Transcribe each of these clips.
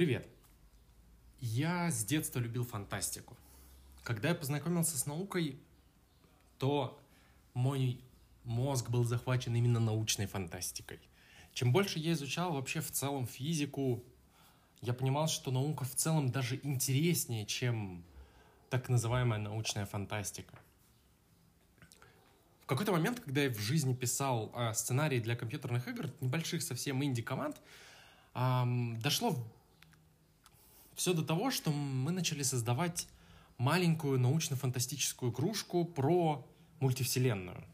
Привет. Я с детства любил фантастику. Когда я познакомился с наукой, то мой мозг был захвачен именно научной фантастикой. Чем больше я изучал вообще в целом физику, я понимал, что наука в целом даже интереснее, чем так называемая научная фантастика. В какой-то момент, когда я в жизни писал э, сценарии для компьютерных игр, небольших совсем инди-команд, дошло все до того, что мы начали создавать маленькую научно-фантастическую кружку про мультивселенную.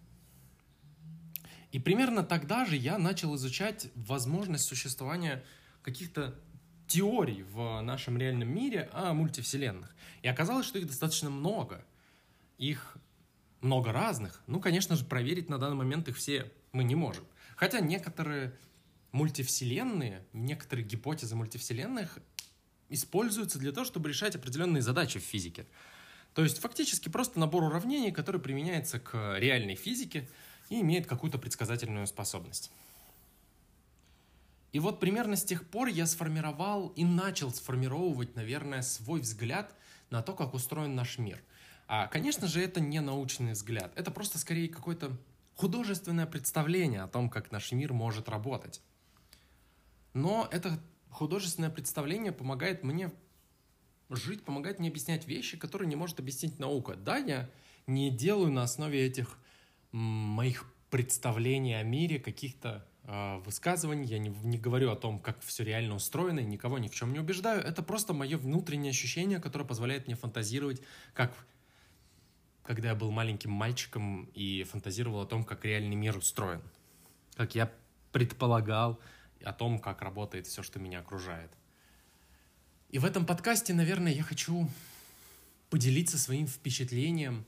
И примерно тогда же я начал изучать возможность существования каких-то теорий в нашем реальном мире о мультивселенных. И оказалось, что их достаточно много. Их много разных. Ну, конечно же, проверить на данный момент их все мы не можем. Хотя некоторые мультивселенные, некоторые гипотезы мультивселенных используются для того, чтобы решать определенные задачи в физике. То есть фактически просто набор уравнений, который применяется к реальной физике и имеет какую-то предсказательную способность. И вот примерно с тех пор я сформировал и начал сформировать, наверное, свой взгляд на то, как устроен наш мир. А, конечно же, это не научный взгляд. Это просто скорее какое-то художественное представление о том, как наш мир может работать. Но это художественное представление помогает мне жить, помогает мне объяснять вещи, которые не может объяснить наука. Да, я не делаю на основе этих моих представлений о мире каких-то э, высказываний, я не, не говорю о том, как все реально устроено, и никого ни в чем не убеждаю. Это просто мое внутреннее ощущение, которое позволяет мне фантазировать, как когда я был маленьким мальчиком и фантазировал о том, как реальный мир устроен. Как я предполагал, о том, как работает все, что меня окружает. И в этом подкасте, наверное, я хочу поделиться своим впечатлением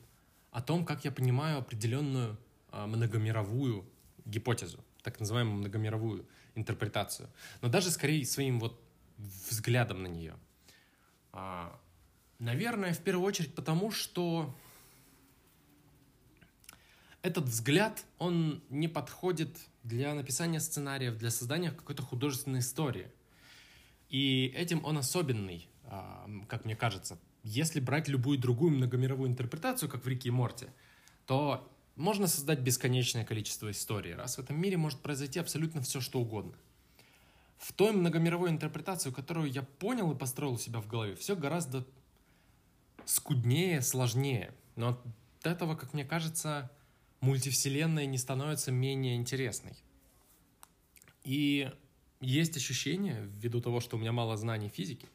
о том, как я понимаю определенную а, многомировую гипотезу, так называемую многомировую интерпретацию, но даже скорее своим вот взглядом на нее. А, наверное, в первую очередь потому, что этот взгляд, он не подходит для написания сценариев, для создания какой-то художественной истории. И этим он особенный, а, как мне кажется. Если брать любую другую многомировую интерпретацию, как в Рике и Морте, то можно создать бесконечное количество историй. Раз в этом мире может произойти абсолютно все, что угодно. В той многомировой интерпретации, которую я понял и построил у себя в голове, все гораздо скуднее, сложнее. Но от этого, как мне кажется, мультивселенная не становится менее интересной. И есть ощущение, ввиду того, что у меня мало знаний физики,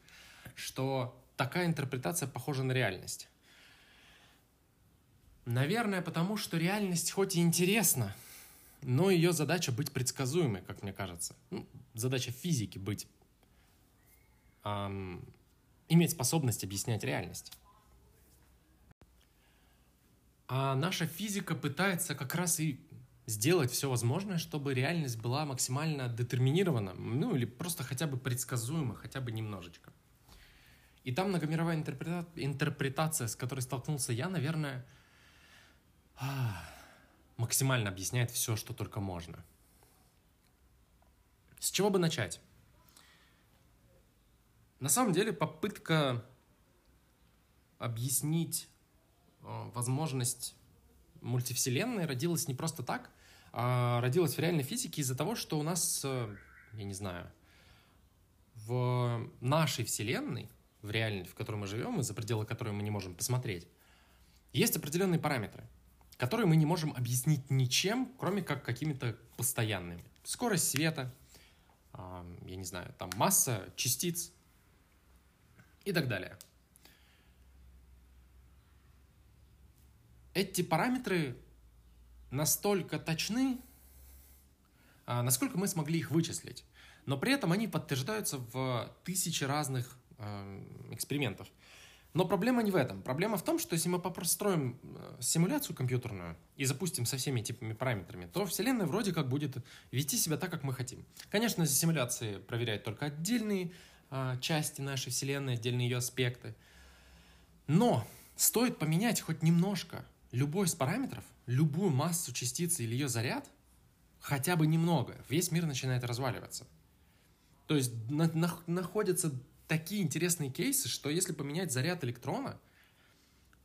что такая интерпретация похожа на реальность. Наверное, потому что реальность хоть и интересна, но ее задача быть предсказуемой, как мне кажется. Ну, задача физики быть... Эм, иметь способность объяснять реальность. А наша физика пытается как раз и сделать все возможное, чтобы реальность была максимально детерминирована, ну или просто хотя бы предсказуема, хотя бы немножечко. И там многомировая интерпрета... интерпретация, с которой столкнулся я, наверное, максимально объясняет все, что только можно. С чего бы начать? На самом деле попытка объяснить возможность мультивселенной родилась не просто так, а родилась в реальной физике из-за того, что у нас, э, я не знаю, в нашей вселенной, в реальной, в которой мы живем, и за пределы которой мы не можем посмотреть, есть определенные параметры, которые мы не можем объяснить ничем, кроме как какими-то постоянными. Скорость света, я не знаю, там масса частиц и так далее. Эти параметры настолько точны, а, насколько мы смогли их вычислить. Но при этом они подтверждаются в тысячи разных э, экспериментов. Но проблема не в этом. Проблема в том, что если мы построим э, симуляцию компьютерную и запустим со всеми типами параметрами, то Вселенная вроде как будет вести себя так, как мы хотим. Конечно, симуляции проверяют только отдельные э, части нашей Вселенной, отдельные ее аспекты. Но стоит поменять хоть немножко любой из параметров, любую массу частицы или ее заряд, хотя бы немного, весь мир начинает разваливаться. То есть на, на, находятся такие интересные кейсы, что если поменять заряд электрона,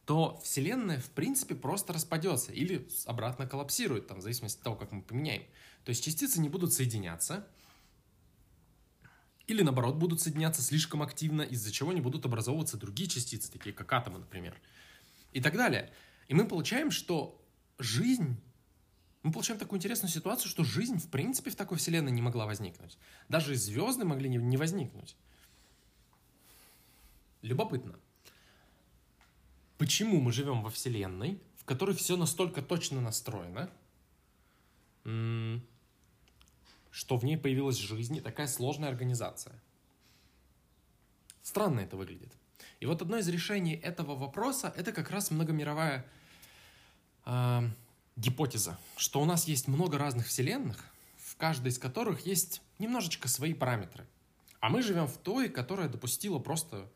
то Вселенная, в принципе, просто распадется или обратно коллапсирует, там, в зависимости от того, как мы поменяем. То есть частицы не будут соединяться, или наоборот будут соединяться слишком активно, из-за чего не будут образовываться другие частицы, такие как атомы, например. И так далее. И мы получаем, что жизнь мы получаем такую интересную ситуацию, что жизнь, в принципе, в такой вселенной не могла возникнуть. Даже звезды могли не, возникнуть. Любопытно. Почему мы живем во вселенной, в которой все настолько точно настроено, что в ней появилась жизнь и такая сложная организация? Странно это выглядит. И вот одно из решений этого вопроса это как раз многомировая э, гипотеза, что у нас есть много разных вселенных, в каждой из которых есть немножечко свои параметры. А мы живем в той, которая допустила просто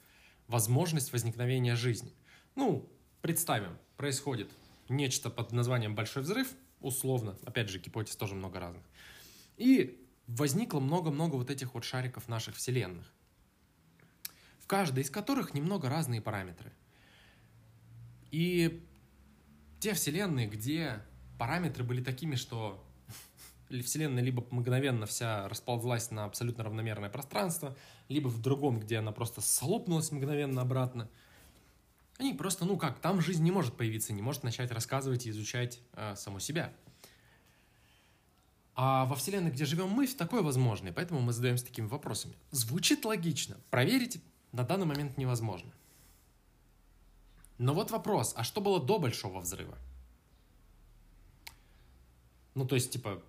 возможность возникновения жизни. Ну, представим, происходит нечто под названием Большой взрыв, условно, опять же, гипотез тоже много разных. И возникло много-много вот этих вот шариков наших вселенных, в каждой из которых немного разные параметры. И те вселенные, где параметры были такими, что Вселенная либо мгновенно вся расползлась на абсолютно равномерное пространство, либо в другом, где она просто солопнулась мгновенно обратно. Они просто, ну как, там жизнь не может появиться, не может начать рассказывать и изучать э, саму себя. А во Вселенной, где живем мы, такое возможно, и поэтому мы задаемся такими вопросами. Звучит логично, проверить на данный момент невозможно. Но вот вопрос, а что было до Большого Взрыва? Ну, то есть, типа,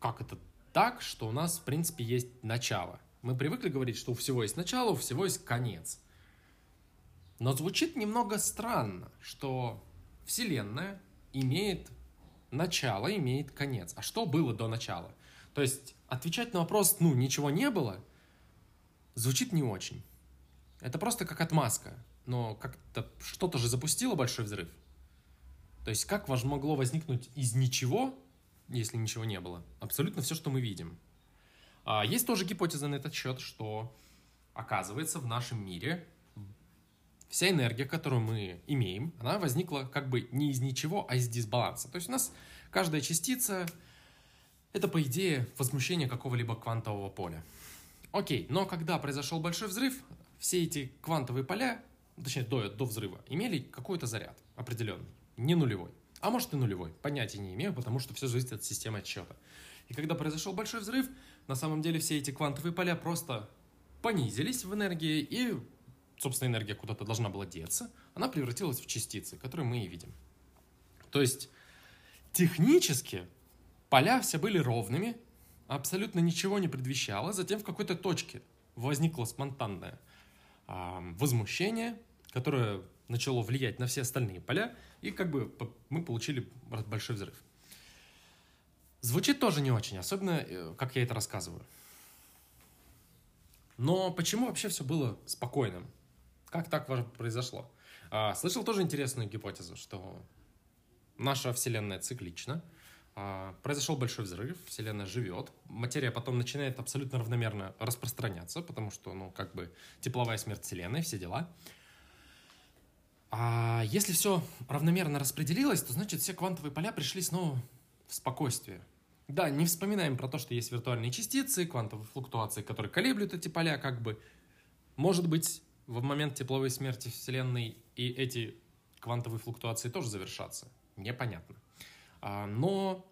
как это так, что у нас, в принципе, есть начало. Мы привыкли говорить, что у всего есть начало, у всего есть конец. Но звучит немного странно, что Вселенная имеет начало, имеет конец. А что было до начала? То есть отвечать на вопрос, ну, ничего не было, звучит не очень. Это просто как отмазка. Но как-то что-то же запустило большой взрыв. То есть как могло возникнуть из ничего, если ничего не было? Абсолютно все, что мы видим. А есть тоже гипотеза на этот счет, что оказывается в нашем мире вся энергия, которую мы имеем, она возникла как бы не из ничего, а из дисбаланса. То есть у нас каждая частица — это, по идее, возмущение какого-либо квантового поля. Окей, но когда произошел большой взрыв, все эти квантовые поля, точнее, до, до взрыва, имели какой-то заряд определенный не нулевой. А может и нулевой, понятия не имею, потому что все зависит от системы отсчета. И когда произошел большой взрыв, на самом деле все эти квантовые поля просто понизились в энергии, и, собственно, энергия куда-то должна была деться, она превратилась в частицы, которые мы и видим. То есть технически поля все были ровными, абсолютно ничего не предвещало, затем в какой-то точке возникло спонтанное э, возмущение, которое начало влиять на все остальные поля, и как бы мы получили большой взрыв. Звучит тоже не очень, особенно э, как я это рассказываю. Но почему вообще все было спокойным? Как так произошло? А, слышал тоже интересную гипотезу, что наша Вселенная циклична, а, произошел большой взрыв, Вселенная живет, материя потом начинает абсолютно равномерно распространяться, потому что, ну, как бы тепловая смерть Вселенной, все дела. А если все равномерно распределилось, то значит все квантовые поля пришли снова в спокойствие. Да, не вспоминаем про то, что есть виртуальные частицы, квантовые флуктуации, которые колеблют эти поля, как бы. Может быть, в момент тепловой смерти Вселенной и эти квантовые флуктуации тоже завершатся. Непонятно. А, но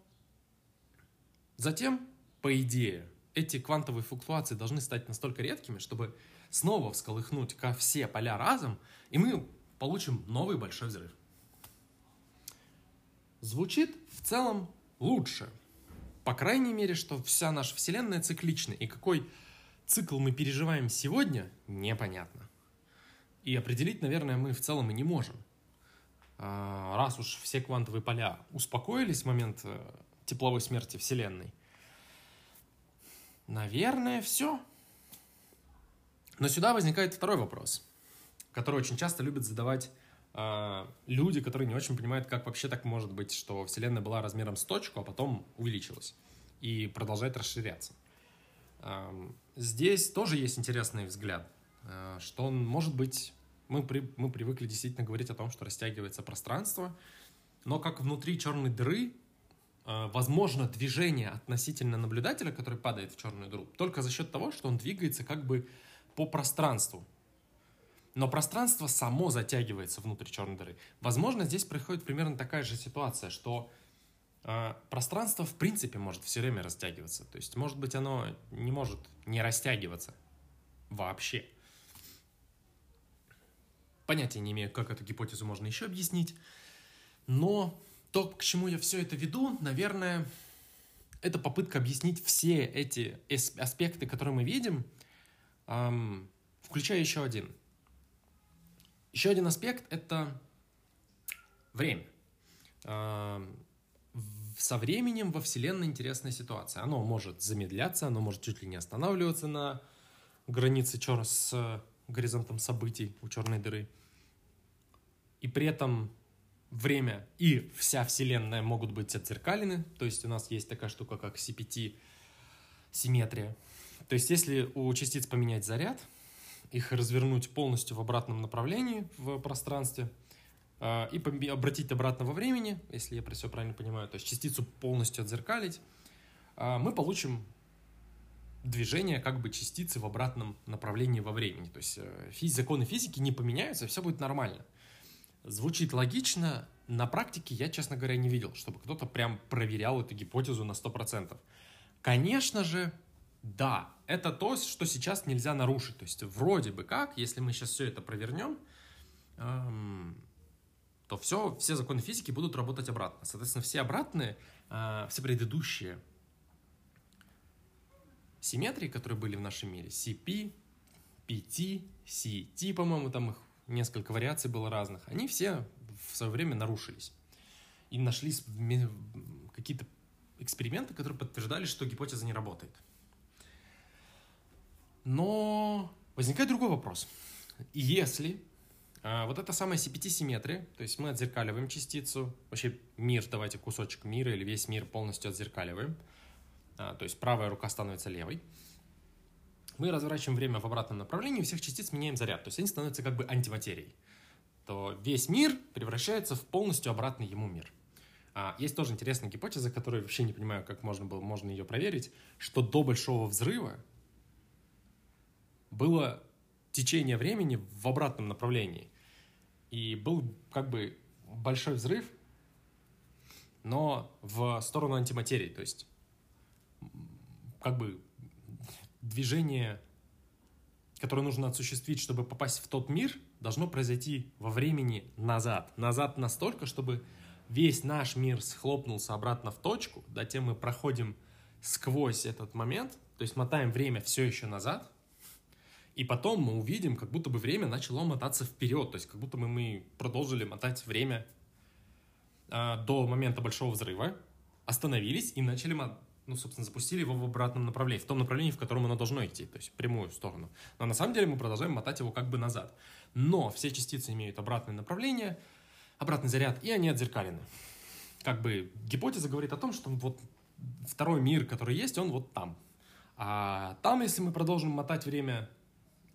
затем, по идее, эти квантовые флуктуации должны стать настолько редкими, чтобы снова всколыхнуть ко все поля разом, и мы получим новый большой взрыв. Звучит в целом лучше. По крайней мере, что вся наша Вселенная циклична, и какой цикл мы переживаем сегодня, непонятно. И определить, наверное, мы в целом и не можем. А, раз уж все квантовые поля успокоились в момент э, тепловой смерти Вселенной, наверное, все. Но сюда возникает второй вопрос который очень часто любят задавать э, люди, которые не очень понимают, как вообще так может быть, что Вселенная была размером с точку, а потом увеличилась и продолжает расширяться. Здесь тоже есть интересный взгляд, э, что он может быть... Мы, при, мы привыкли действительно говорить о том, что растягивается пространство, но как внутри черной дыры э, возможно движение относительно наблюдателя, который падает в черную дыру, только за счет того, что он двигается как бы по пространству. Но пространство само затягивается внутрь черной дыры. Возможно, здесь происходит примерно такая же ситуация, что э, пространство в принципе может все время растягиваться. То есть, может быть, оно не может не растягиваться вообще. Понятия не имею, как эту гипотезу можно еще объяснить. Но то, к чему я все это веду, наверное, это попытка объяснить все эти аспекты, которые мы видим, включая еще один. Еще один аспект — это время. Со временем во Вселенной интересная ситуация. Оно может замедляться, оно может чуть ли не останавливаться на границе чер с горизонтом событий у черной дыры. И при этом время и вся Вселенная могут быть отзеркалены. То есть у нас есть такая штука, как CPT, симметрия. То есть если у частиц поменять заряд, их развернуть полностью в обратном направлении в пространстве э, и обратить обратно во времени, если я про все правильно понимаю, то есть частицу полностью отзеркалить, э, мы получим движение как бы частицы в обратном направлении во времени. То есть э, законы физики не поменяются, все будет нормально. Звучит логично, на практике я, честно говоря, не видел, чтобы кто-то прям проверял эту гипотезу на 100%. Конечно же, да, это то, что сейчас нельзя нарушить. То есть вроде бы как, если мы сейчас все это провернем, эм, то все, все законы физики будут работать обратно. Соответственно, все обратные, э, все предыдущие симметрии, которые были в нашем мире, CP, PT, CT, по-моему, там их несколько вариаций было разных, они все в свое время нарушились. И нашлись какие-то эксперименты, которые подтверждали, что гипотеза не работает. Но возникает другой вопрос. Если а, вот эта самая CPT-симметрия, то есть мы отзеркаливаем частицу, вообще мир, давайте кусочек мира или весь мир полностью отзеркаливаем, а, то есть правая рука становится левой, мы разворачиваем время в обратном направлении, у всех частиц меняем заряд, то есть они становятся как бы антиматерией, то весь мир превращается в полностью обратный ему мир. А, есть тоже интересная гипотеза, которую вообще не понимаю, как можно было, можно ее проверить, что до Большого Взрыва было течение времени в обратном направлении. И был как бы большой взрыв, но в сторону антиматерии, то есть как бы движение, которое нужно осуществить, чтобы попасть в тот мир, должно произойти во времени назад. Назад настолько, чтобы весь наш мир схлопнулся обратно в точку, затем мы проходим сквозь этот момент, то есть мотаем время все еще назад, и потом мы увидим, как будто бы время начало мотаться вперед, то есть как будто бы мы продолжили мотать время э, до момента большого взрыва, остановились и начали ну, собственно, запустили его в обратном направлении, в том направлении, в котором оно должно идти, то есть в прямую сторону. Но на самом деле мы продолжаем мотать его как бы назад. Но все частицы имеют обратное направление, обратный заряд, и они отзеркалены. Как бы гипотеза говорит о том, что вот второй мир, который есть, он вот там. А там, если мы продолжим мотать время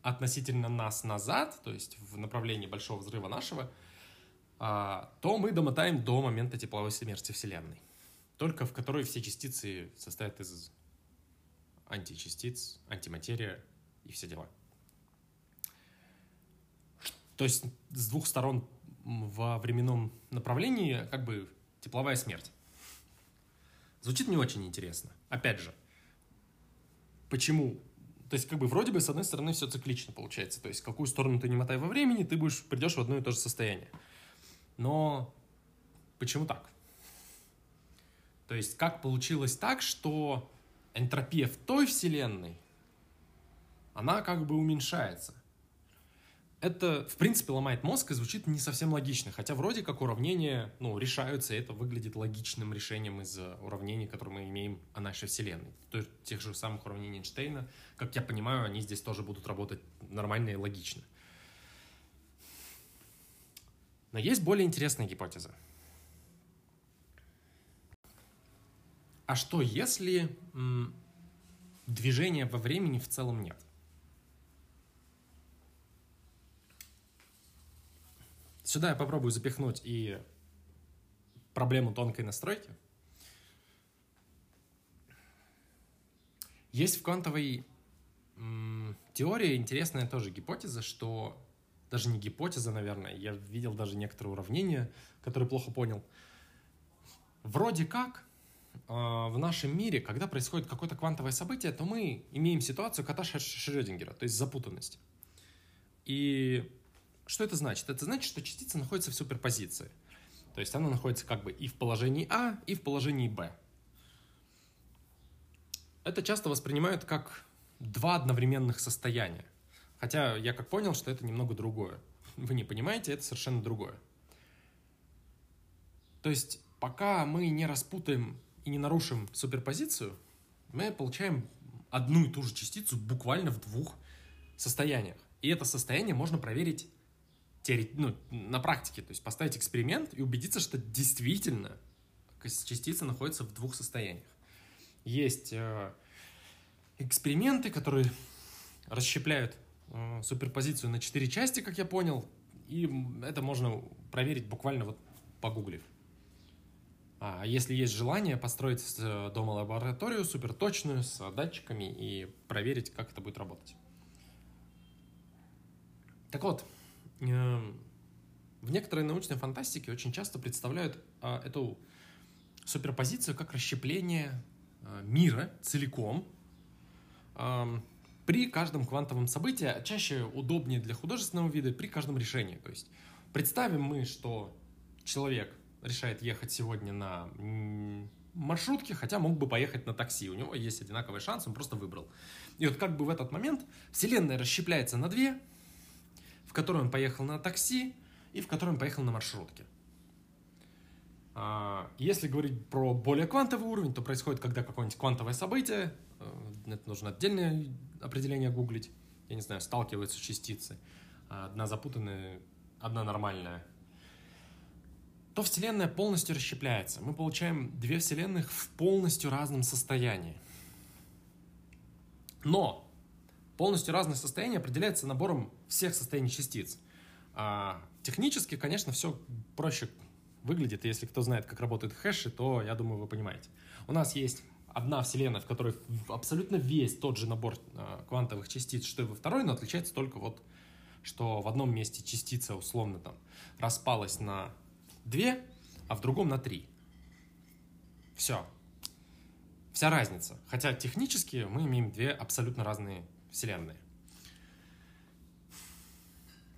относительно нас назад, то есть в направлении большого взрыва нашего, а, то мы домотаем до момента тепловой смерти Вселенной только в которой все частицы состоят из античастиц, антиматерия и все дела. То есть с двух сторон во временном направлении как бы тепловая смерть. Звучит не очень интересно. Опять же, почему? То есть как бы вроде бы с одной стороны все циклично получается. То есть какую сторону ты не мотай во времени, ты будешь придешь в одно и то же состояние. Но почему так? То есть как получилось так, что энтропия в той вселенной, она как бы уменьшается. Это, в принципе, ломает мозг и звучит не совсем логично, хотя вроде как уравнения, ну, решаются, и это выглядит логичным решением из уравнений, которые мы имеем о нашей Вселенной. То есть тех же самых уравнений Эйнштейна, как я понимаю, они здесь тоже будут работать нормально и логично. Но есть более интересная гипотеза. А что если движения во времени в целом нет. Сюда я попробую запихнуть и проблему тонкой настройки. Есть в квантовой м, теории интересная тоже гипотеза, что даже не гипотеза, наверное, я видел даже некоторые уравнения, которые плохо понял. Вроде как в нашем мире, когда происходит какое-то квантовое событие, то мы имеем ситуацию кота Шрёдингера, то есть запутанность. И что это значит? Это значит, что частица находится в суперпозиции. То есть она находится как бы и в положении А, и в положении Б. Это часто воспринимают как два одновременных состояния. Хотя я как понял, что это немного другое. Вы не понимаете, это совершенно другое. То есть пока мы не распутаем не нарушим суперпозицию, мы получаем одну и ту же частицу буквально в двух состояниях. И это состояние можно проверить теоре... ну, на практике, то есть поставить эксперимент и убедиться, что действительно частица находится в двух состояниях. Есть э, эксперименты, которые расщепляют э, суперпозицию на четыре части, как я понял, и это можно проверить буквально вот погуглив. А если есть желание построить э, дома лабораторию суперточную с датчиками и проверить, как это будет работать. Так вот, Эм, в некоторой научной фантастике очень часто представляют а, эту суперпозицию как расщепление а, мира целиком при каждом квантовом событии, а чаще удобнее для художественного вида при каждом решении. То есть представим мы, что человек решает ехать сегодня на маршрутке, хотя мог бы поехать на такси. У него есть одинаковый шанс, он просто выбрал. И вот как бы в этот момент Вселенная расщепляется на две, в которой он поехал на такси и в которой он поехал на маршрутке. А, если говорить про более квантовый уровень, то происходит, когда какое-нибудь квантовое событие, э, это нужно отдельное определение гуглить, я не знаю, сталкиваются частицы, одна запутанная, одна нормальная, то Вселенная полностью расщепляется. Мы получаем две Вселенных в полностью разном состоянии. Но полностью разное состояние определяется набором всех состояний частиц. А технически, конечно, все проще выглядит. Если кто знает, как работают хэши, то, я думаю, вы понимаете. У нас есть одна вселенная, в которой абсолютно весь тот же набор а, квантовых частиц, что и во второй, но отличается только вот, что в одном месте частица условно там распалась на две, а в другом на три. Все. Вся разница. Хотя технически мы имеем две абсолютно разные Вселенной.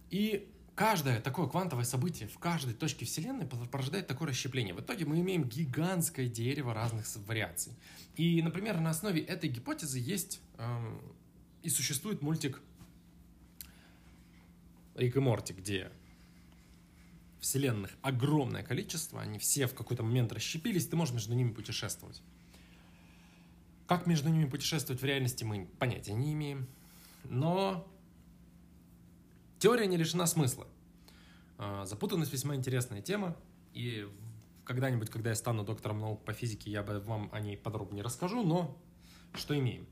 И каждое такое квантовое событие в каждой точке Вселенной порождает такое расщепление. В итоге мы имеем гигантское дерево разных вариаций. И, например, на основе этой гипотезы есть э, и существует мультик Рик и Морти, где вселенных огромное количество, они все в какой-то момент расщепились, ты можешь между ними путешествовать. Как между ними путешествовать в реальности, мы понятия не имеем. Но теория не лишена смысла. А, запутанность весьма интересная тема, и когда-нибудь, когда я стану доктором наук по физике, я вам о ней подробнее расскажу, но что имеем?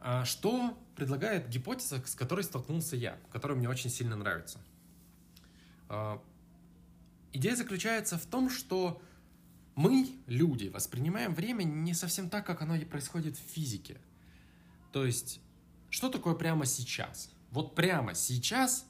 А, что предлагает гипотеза, с которой столкнулся я, которая мне очень сильно нравится? Идея заключается в том, что мы, люди, воспринимаем время не совсем так, как оно и происходит в физике. То есть, что такое прямо сейчас? Вот прямо сейчас,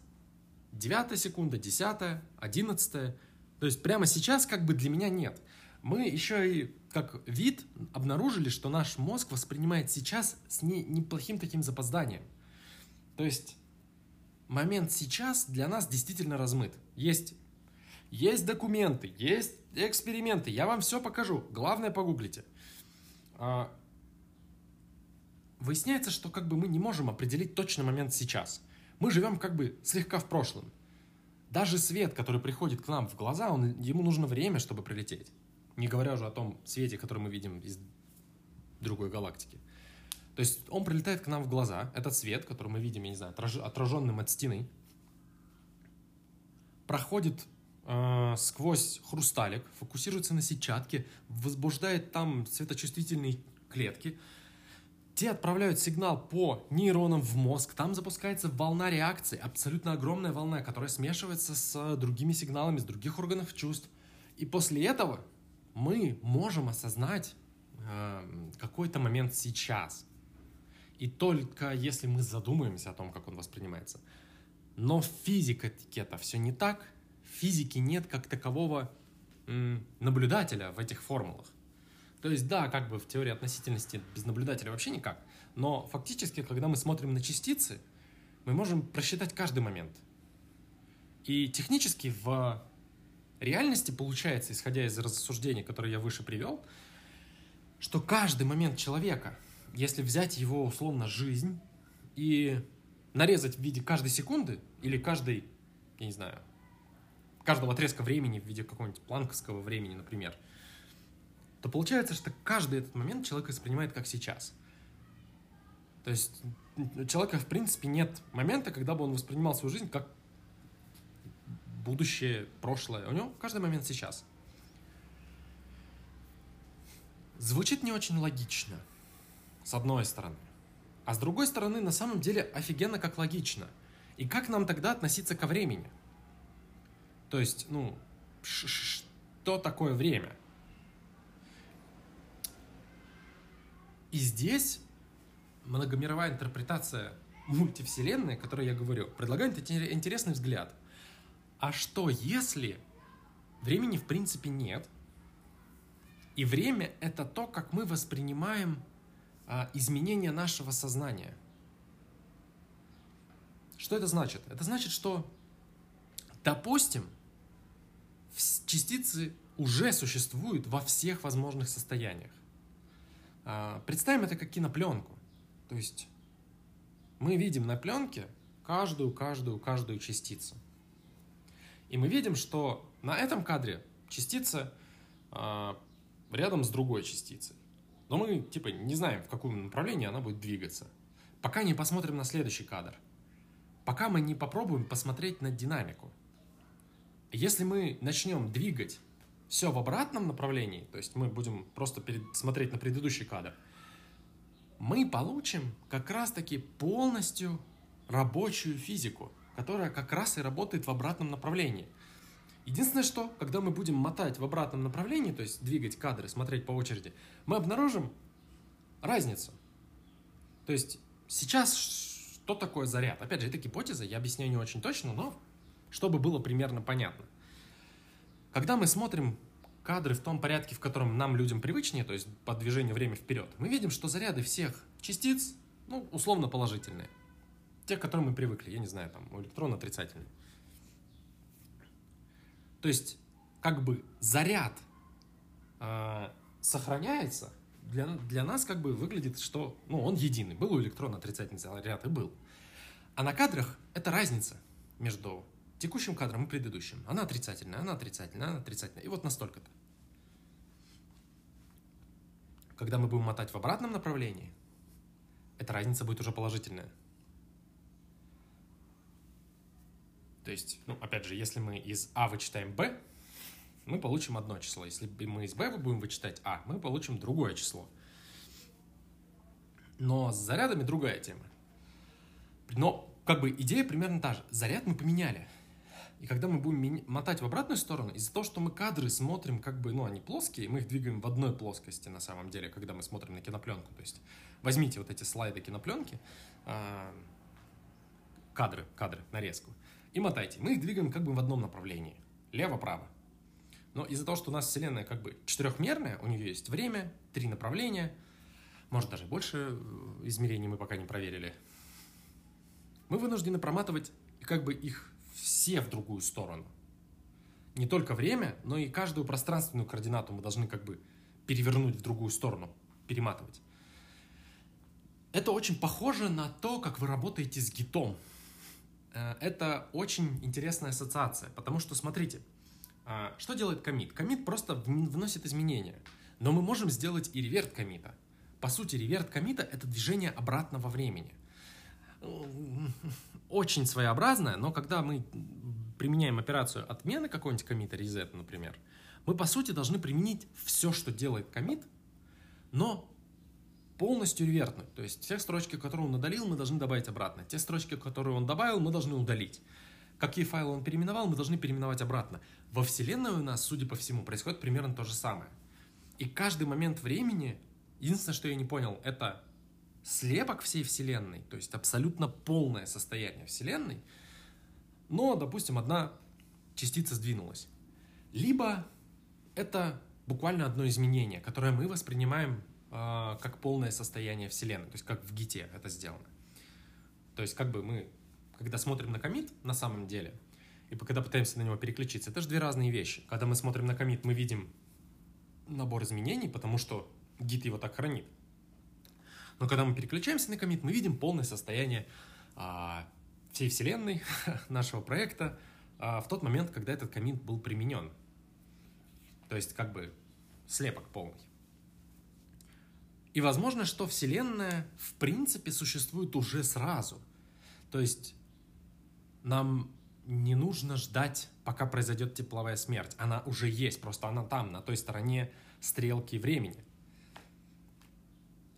9 секунда, 10, 11, то есть прямо сейчас как бы для меня нет. Мы еще и как вид обнаружили, что наш мозг воспринимает сейчас с не, неплохим таким запозданием. То есть момент сейчас для нас действительно размыт. Есть, есть документы, есть эксперименты, я вам все покажу. Главное, погуглите. А, выясняется, что как бы мы не можем определить точный момент сейчас. Мы живем как бы слегка в прошлом. Даже свет, который приходит к нам в глаза, он, ему нужно время, чтобы прилететь. Не говоря уже о том свете, который мы видим из другой галактики. То есть он прилетает к нам в глаза, этот свет, который мы видим, я не знаю, отраженным от стены, проходит э, сквозь хрусталик, фокусируется на сетчатке, возбуждает там светочувствительные клетки. те отправляют сигнал по нейронам в мозг, там запускается волна реакции, абсолютно огромная волна, которая смешивается с другими сигналами, с других органов чувств. И после этого мы можем осознать э, какой-то момент сейчас. И только если мы задумаемся о том, как он воспринимается. Но физика этикета все не так. В физике нет как такового наблюдателя в этих формулах. То есть, да, как бы в теории относительности без наблюдателя вообще никак, но фактически, когда мы смотрим на частицы, мы можем просчитать каждый момент. И технически в реальности получается, исходя из рассуждений, которые я выше привел, что каждый момент человека, если взять его условно жизнь и нарезать в виде каждой секунды или каждой, я не знаю, каждого отрезка времени в виде какого-нибудь планковского времени, например – то получается, что каждый этот момент человек воспринимает как сейчас. То есть у человека, в принципе, нет момента, когда бы он воспринимал свою жизнь как будущее, прошлое. У него каждый момент сейчас. Звучит не очень логично, с одной стороны. А с другой стороны, на самом деле, офигенно как логично. И как нам тогда относиться ко времени? То есть, ну, что такое время? И здесь многомировая интерпретация мультивселенной, о которой я говорю, предлагает интересный взгляд. А что если времени в принципе нет, и время — это то, как мы воспринимаем а, изменения нашего сознания? Что это значит? Это значит, что, допустим, частицы уже существуют во всех возможных состояниях. А, представим это как кинопленку. То есть мы видим на пленке каждую, каждую, каждую частицу. И мы видим, что на этом кадре частица э, рядом с другой частицей. Но мы типа не знаем, в каком направлении она будет двигаться. Пока не посмотрим на следующий кадр. Пока мы не попробуем посмотреть на динамику. Если мы начнем двигать все в обратном направлении, то есть мы будем просто перед, смотреть на предыдущий кадр, мы получим как раз-таки полностью рабочую физику, которая как раз и работает в обратном направлении. Единственное, что, когда мы будем мотать в обратном направлении, то есть двигать кадры, смотреть по очереди, мы обнаружим разницу. То есть сейчас что такое заряд? Опять же, это гипотеза, я объясняю не очень точно, но чтобы было примерно понятно. Когда мы смотрим кадры в том порядке, в котором нам, людям, привычнее, то есть по движению время вперед, мы видим, что заряды всех частиц, ну, условно положительные. Те, к которым мы привыкли, я не знаю, там, у электрона отрицательные. То есть, как бы заряд э, сохраняется, для, для нас как бы выглядит, что ну, он единый. Был у электрона отрицательный заряд и был. А на кадрах это разница между текущим кадром и предыдущим. Она отрицательная, она отрицательная, она отрицательная. И вот настолько-то. Когда мы будем мотать в обратном направлении, эта разница будет уже положительная. То есть, ну, опять же, если мы из А вычитаем Б, мы получим одно число. Если мы из Б будем вычитать А, мы получим другое число. Но с зарядами другая тема. Но как бы идея примерно та же. Заряд мы поменяли. И когда мы будем мотать в обратную сторону, из-за того, что мы кадры смотрим, как бы, ну, они плоские, мы их двигаем в одной плоскости на самом деле, когда мы смотрим на кинопленку. То есть возьмите вот эти слайды кинопленки, э, кадры, кадры, нарезку, и мотайте. Мы их двигаем как бы в одном направлении, лево-право. Но из-за того, что у нас Вселенная как бы четырехмерная, у нее есть время, три направления, может даже больше э, измерений мы пока не проверили, мы вынуждены проматывать как бы их все в другую сторону. Не только время, но и каждую пространственную координату мы должны как бы перевернуть в другую сторону, перематывать. Это очень похоже на то, как вы работаете с гитом. Э, это очень интересная ассоциация, потому что, смотрите, э, что делает комит? Комит просто вносит изменения, но мы можем сделать и реверт комита. По сути, реверт комита — это движение обратного времени очень своеобразная, но когда мы применяем операцию отмены какого-нибудь комита, reset, например, мы, по сути, должны применить все, что делает комит, но полностью ревернуть. То есть те строчки, которые он удалил, мы должны добавить обратно. Те строчки, которые он добавил, мы должны удалить. Какие файлы он переименовал, мы должны переименовать обратно. Во Вселенной у нас, судя по всему, происходит примерно то же самое. И каждый момент времени, единственное, что я не понял, это слепок всей Вселенной, то есть абсолютно полное состояние Вселенной, но, допустим, одна частица сдвинулась. Либо это буквально одно изменение, которое мы воспринимаем э, как полное состояние Вселенной, то есть как в ГИТе это сделано. То есть как бы мы, когда смотрим на комит на самом деле, и когда пытаемся на него переключиться, это же две разные вещи. Когда мы смотрим на комит, мы видим набор изменений, потому что гид его так хранит. Но когда мы переключаемся на комит, мы видим полное состояние а, всей вселенной, нашего проекта, а, в тот момент, когда этот комит был применен. То есть как бы слепок полный. И возможно, что Вселенная в принципе существует уже сразу. То есть нам не нужно ждать, пока произойдет тепловая смерть. Она уже есть, просто она там, на той стороне стрелки времени.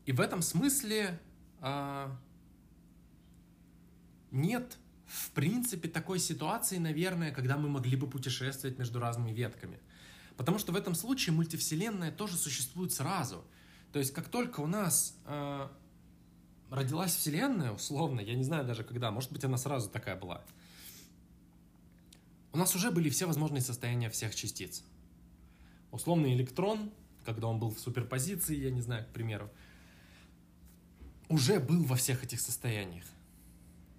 И в этом смысле а, нет, в принципе, такой ситуации, наверное, когда мы могли бы путешествовать между разными ветками. Потому что в этом случае мультивселенная тоже существует сразу. То есть, как только у нас э, родилась Вселенная, условно, я не знаю даже когда, может быть, она сразу такая была, у нас уже были все возможные состояния всех частиц. Условный электрон, когда он был в суперпозиции, я не знаю, к примеру, уже был во всех этих состояниях.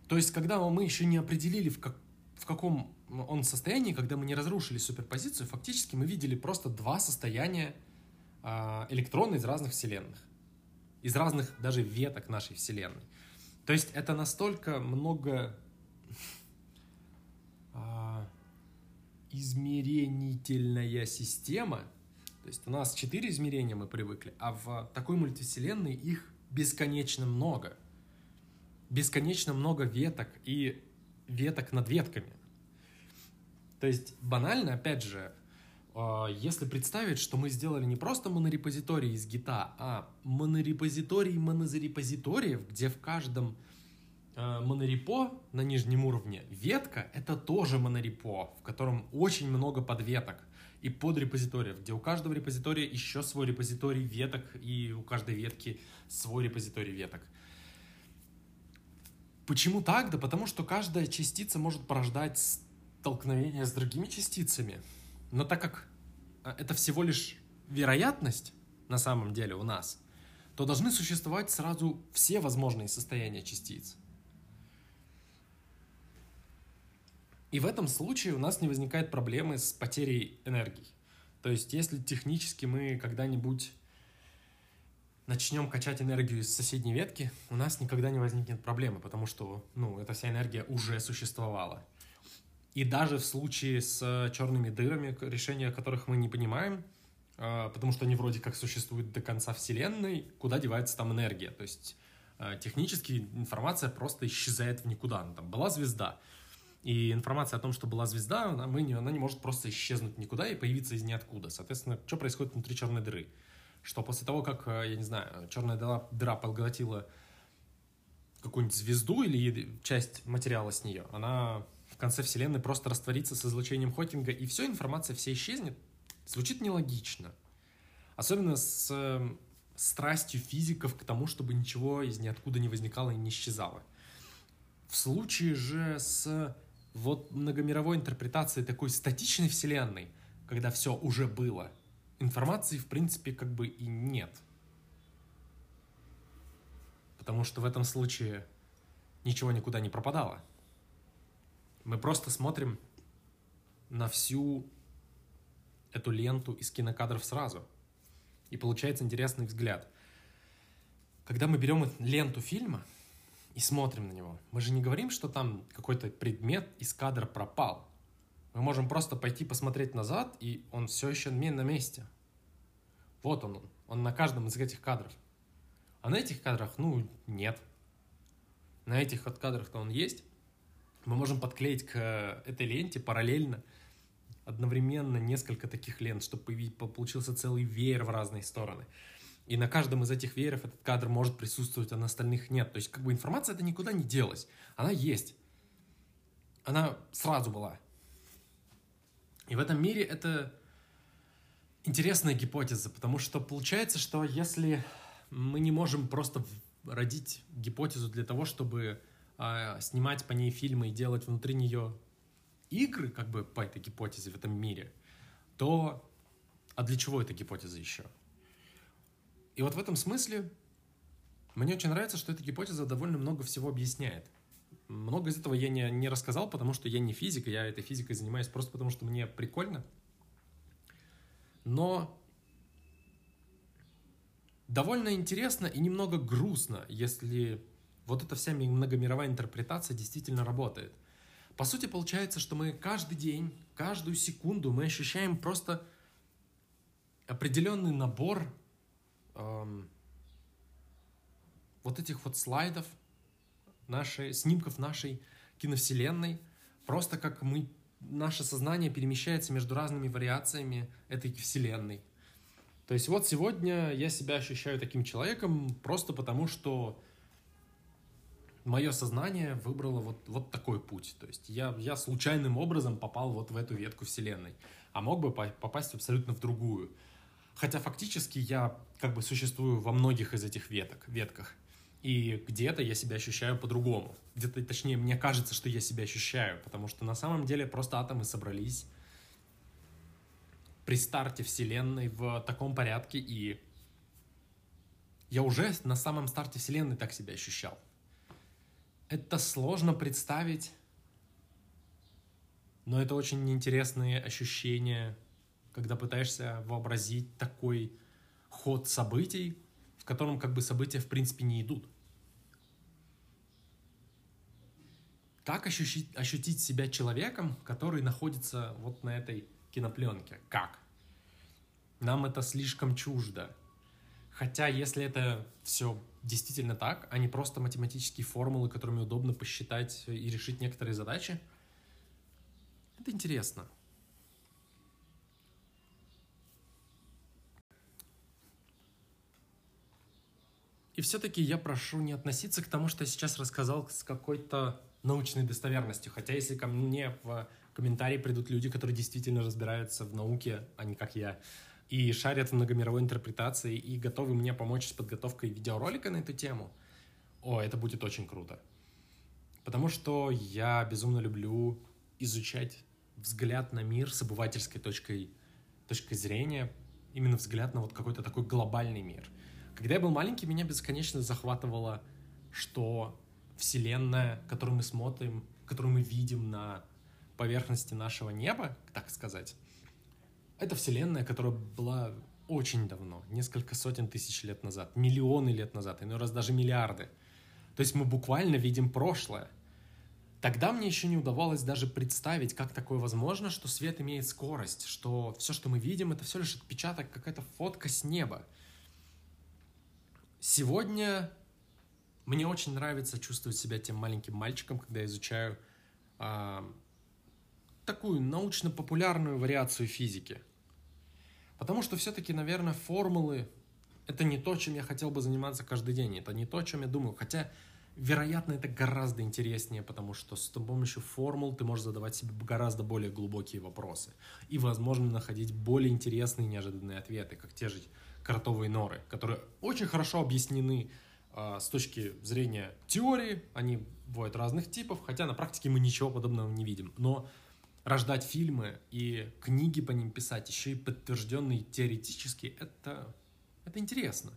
То есть, когда мы еще не определили, в, как, в каком он состоянии, когда мы не разрушили суперпозицию, фактически мы видели просто два состояния э, электрона из разных вселенных. Из разных даже веток нашей вселенной. То есть, это настолько много э, измеренительная система. То есть, у нас четыре измерения мы привыкли, а в такой мультивселенной их бесконечно много. Бесконечно много веток и веток над ветками. То есть банально, опять же, а, если представить, что мы сделали не просто монорепозиторий из гита, а монорепозиторий монозарепозиториев, где в каждом а, монорепо на нижнем уровне ветка — это тоже монорепо, в котором очень много подветок и подрепозиториев, где у каждого репозитория еще свой репозиторий веток, и у каждой ветки свой репозиторий веток. Почему так? Да потому что каждая частица может порождать столкновение с другими частицами. Но так как а, это всего лишь вероятность на самом деле у нас, то должны существовать сразу все возможные состояния частиц. И в этом случае у нас не возникает проблемы с потерей энергии. То есть, если технически мы когда-нибудь начнем качать энергию из соседней ветки, у нас никогда не возникнет проблемы, потому что, ну, эта вся энергия уже существовала. И даже в случае с черными дырами, решения которых мы не понимаем, а, потому что они вроде как существуют до конца Вселенной, куда девается там энергия? То есть а, технически информация просто исчезает в никуда. Она там была звезда, и информация о том, что была звезда, она, мы она не может просто исчезнуть никуда и появиться из ниоткуда. Соответственно, что происходит внутри черной дыры? Что после того, как, э, я не знаю, черная дыра, дыра поглотила какую-нибудь звезду или часть материала с нее, она в конце Вселенной просто растворится с излучением Хокинга, и все, информация вся исчезнет. Звучит нелогично. Особенно с э, страстью физиков к тому, чтобы ничего из ниоткуда не возникало и не исчезало. В случае же с вот многомировой интерпретации такой статичной вселенной, когда все уже было, информации в принципе как бы и нет. Потому что в этом случае ничего никуда не пропадало. Мы просто смотрим на всю эту ленту из кинокадров сразу. И получается интересный взгляд. Когда мы берем ленту фильма, и смотрим на него. Мы же не говорим, что там какой-то предмет из кадра пропал. Мы можем просто пойти посмотреть назад, и он все еще на месте. Вот он, он на каждом из этих кадров. А на этих кадрах, ну, нет. На этих вот кадрах-то он есть. Мы можем подклеить к этой ленте параллельно одновременно несколько таких лент, чтобы получился целый веер в разные стороны. И на каждом из этих вееров этот кадр может присутствовать, а на остальных нет. То есть, как бы информация это никуда не делась. Она есть. Она сразу была. И в этом мире это интересная гипотеза, потому что получается, что если мы не можем просто родить гипотезу для того, чтобы э, снимать по ней фильмы и делать внутри нее игры, как бы по этой гипотезе в этом мире, то а для чего эта гипотеза еще? И вот в этом смысле мне очень нравится, что эта гипотеза довольно много всего объясняет. Много из этого я не, не рассказал, потому что я не физик, я этой физикой занимаюсь просто потому, что мне прикольно. Но довольно интересно и немного грустно, если вот эта вся многомировая интерпретация действительно работает. По сути, получается, что мы каждый день, каждую секунду мы ощущаем просто определенный набор эм, вот этих вот слайдов, нашей, снимков нашей киновселенной, просто как мы, наше сознание перемещается между разными вариациями этой вселенной. То есть вот сегодня я себя ощущаю таким человеком просто потому, что мое сознание выбрало вот, вот такой путь. То есть я, я случайным образом попал вот в эту ветку вселенной, а мог бы попасть абсолютно в другую. Хотя фактически я как бы существую во многих из этих веток, ветках. И где-то я себя ощущаю по-другому. Где-то, точнее, мне кажется, что я себя ощущаю, потому что на самом деле просто атомы собрались при старте Вселенной в таком порядке, и я уже на самом старте Вселенной так себя ощущал. Это сложно представить, но это очень интересные ощущения, когда пытаешься вообразить такой ход событий, в котором как бы события в принципе не идут. Как ощутить, ощутить себя человеком, который находится вот на этой кинопленке? Как? Нам это слишком чуждо. Хотя, если это все действительно так, а не просто математические формулы, которыми удобно посчитать и решить некоторые задачи, это интересно. И все-таки я прошу не относиться к тому, что я сейчас рассказал с какой-то научной достоверностью. Хотя если ко мне в комментарии придут люди, которые действительно разбираются в науке, а не как я, и шарят в многомировой интерпретации, и готовы мне помочь с подготовкой видеоролика на эту тему, о, это будет очень круто. Потому что я безумно люблю изучать взгляд на мир с обывательской точкой, точкой зрения, именно взгляд на вот какой-то такой глобальный мир – когда я был маленький, меня бесконечно захватывало, что Вселенная, которую мы смотрим, которую мы видим на поверхности нашего неба, так сказать, это Вселенная, которая была очень давно, несколько сотен тысяч лет назад, миллионы лет назад, иной раз даже миллиарды. То есть мы буквально видим прошлое. Тогда мне еще не удавалось даже представить, как такое возможно, что свет имеет скорость, что все, что мы видим, это все лишь отпечаток, какая-то фотка с неба. Сегодня мне очень нравится чувствовать себя тем маленьким мальчиком, когда я изучаю а, такую научно-популярную вариацию физики. Потому что все-таки, наверное, формулы — это не то, чем я хотел бы заниматься каждый день. Это не то, о чем я думаю. Хотя, вероятно, это гораздо интереснее, потому что с помощью формул ты можешь задавать себе гораздо более глубокие вопросы. И, возможно, находить более интересные неожиданные ответы, как те же кротовые норы, которые очень хорошо объяснены э, с точки зрения теории, они бывают разных типов, хотя на практике мы ничего подобного не видим. Но рождать фильмы и книги по ним писать, еще и подтвержденные теоретически, это, это интересно.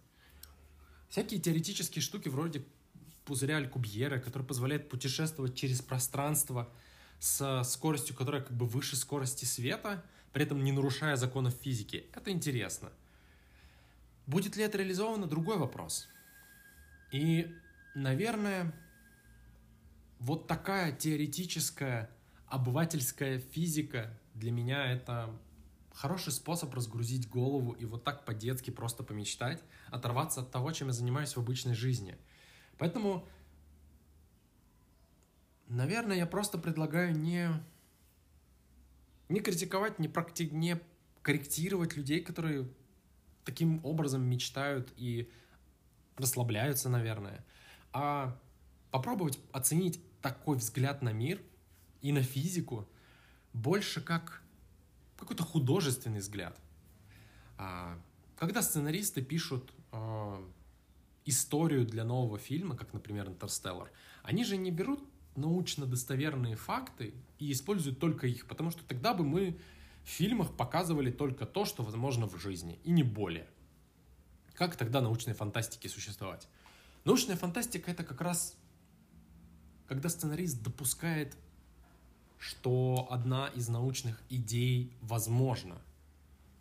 Всякие теоретические штуки вроде пузыря Алькубьера, который позволяет путешествовать через пространство с скоростью, которая как бы выше скорости света, при этом не нарушая законов физики. Это интересно. Будет ли это реализовано, другой вопрос. И, наверное, вот такая теоретическая обывательская физика для меня это хороший способ разгрузить голову и вот так по-детски просто помечтать, оторваться от того, чем я занимаюсь в обычной жизни. Поэтому, наверное, я просто предлагаю не, не критиковать, не, практи... не корректировать людей, которые таким образом мечтают и расслабляются, наверное. А попробовать оценить такой взгляд на мир и на физику больше как какой-то художественный взгляд. А, когда сценаристы пишут а, историю для нового фильма, как, например, «Интерстеллар», они же не берут научно достоверные факты и используют только их, потому что тогда бы мы в фильмах показывали только то, что возможно в жизни, и не более. Как тогда научной фантастике существовать? Научная фантастика — это как раз когда сценарист допускает, что одна из научных идей возможна,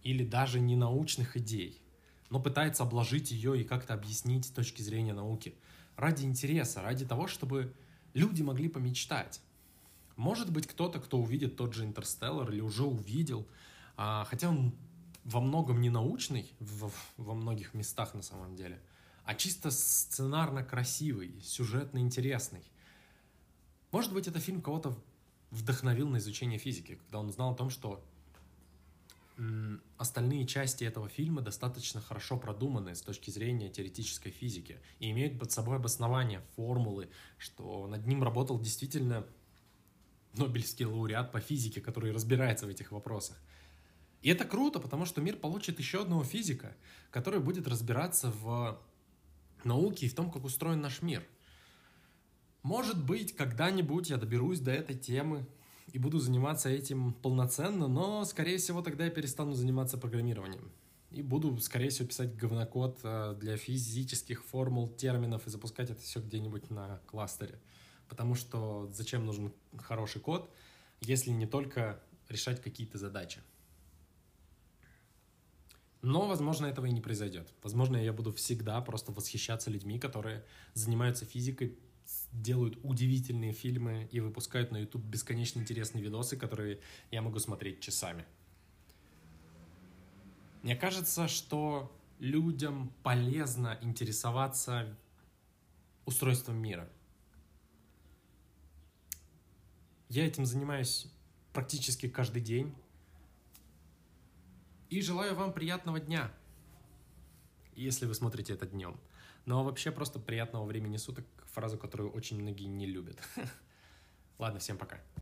или даже не научных идей, но пытается обложить ее и как-то объяснить с точки зрения науки. Ради интереса, ради того, чтобы люди могли помечтать. Может быть, кто-то, кто увидит тот же «Интерстеллар» или уже увидел, а, хотя он во многом не научный, во многих местах на самом деле, а чисто сценарно красивый, сюжетно интересный. Может быть, это фильм кого-то вдохновил на изучение физики, когда он узнал о том, что остальные части этого фильма достаточно хорошо продуманы с точки зрения теоретической физики и имеют под собой обоснование, формулы, что над ним работал действительно Нобелевский лауреат по физике, который разбирается в этих вопросах. И это круто, потому что мир получит еще одного физика, который будет разбираться в науке и в том, как устроен наш мир. Может быть, когда-нибудь я доберусь до этой темы, и буду заниматься этим полноценно, но, скорее всего, тогда я перестану заниматься программированием. И буду, скорее всего, писать говнокод э, для физических формул, терминов и запускать это все где-нибудь на кластере. Потому что зачем нужен хороший код, если не только решать какие-то задачи. Но, возможно, этого и не произойдет. Возможно, я буду всегда просто восхищаться людьми, которые занимаются физикой делают удивительные фильмы и выпускают на YouTube бесконечно интересные видосы, которые я могу смотреть часами. Мне кажется, что людям полезно интересоваться устройством мира. Я этим занимаюсь практически каждый день. И желаю вам приятного дня, если вы смотрите это днем. Но вообще просто приятного времени суток, фразу, которую очень многие не любят. Ладно, всем пока.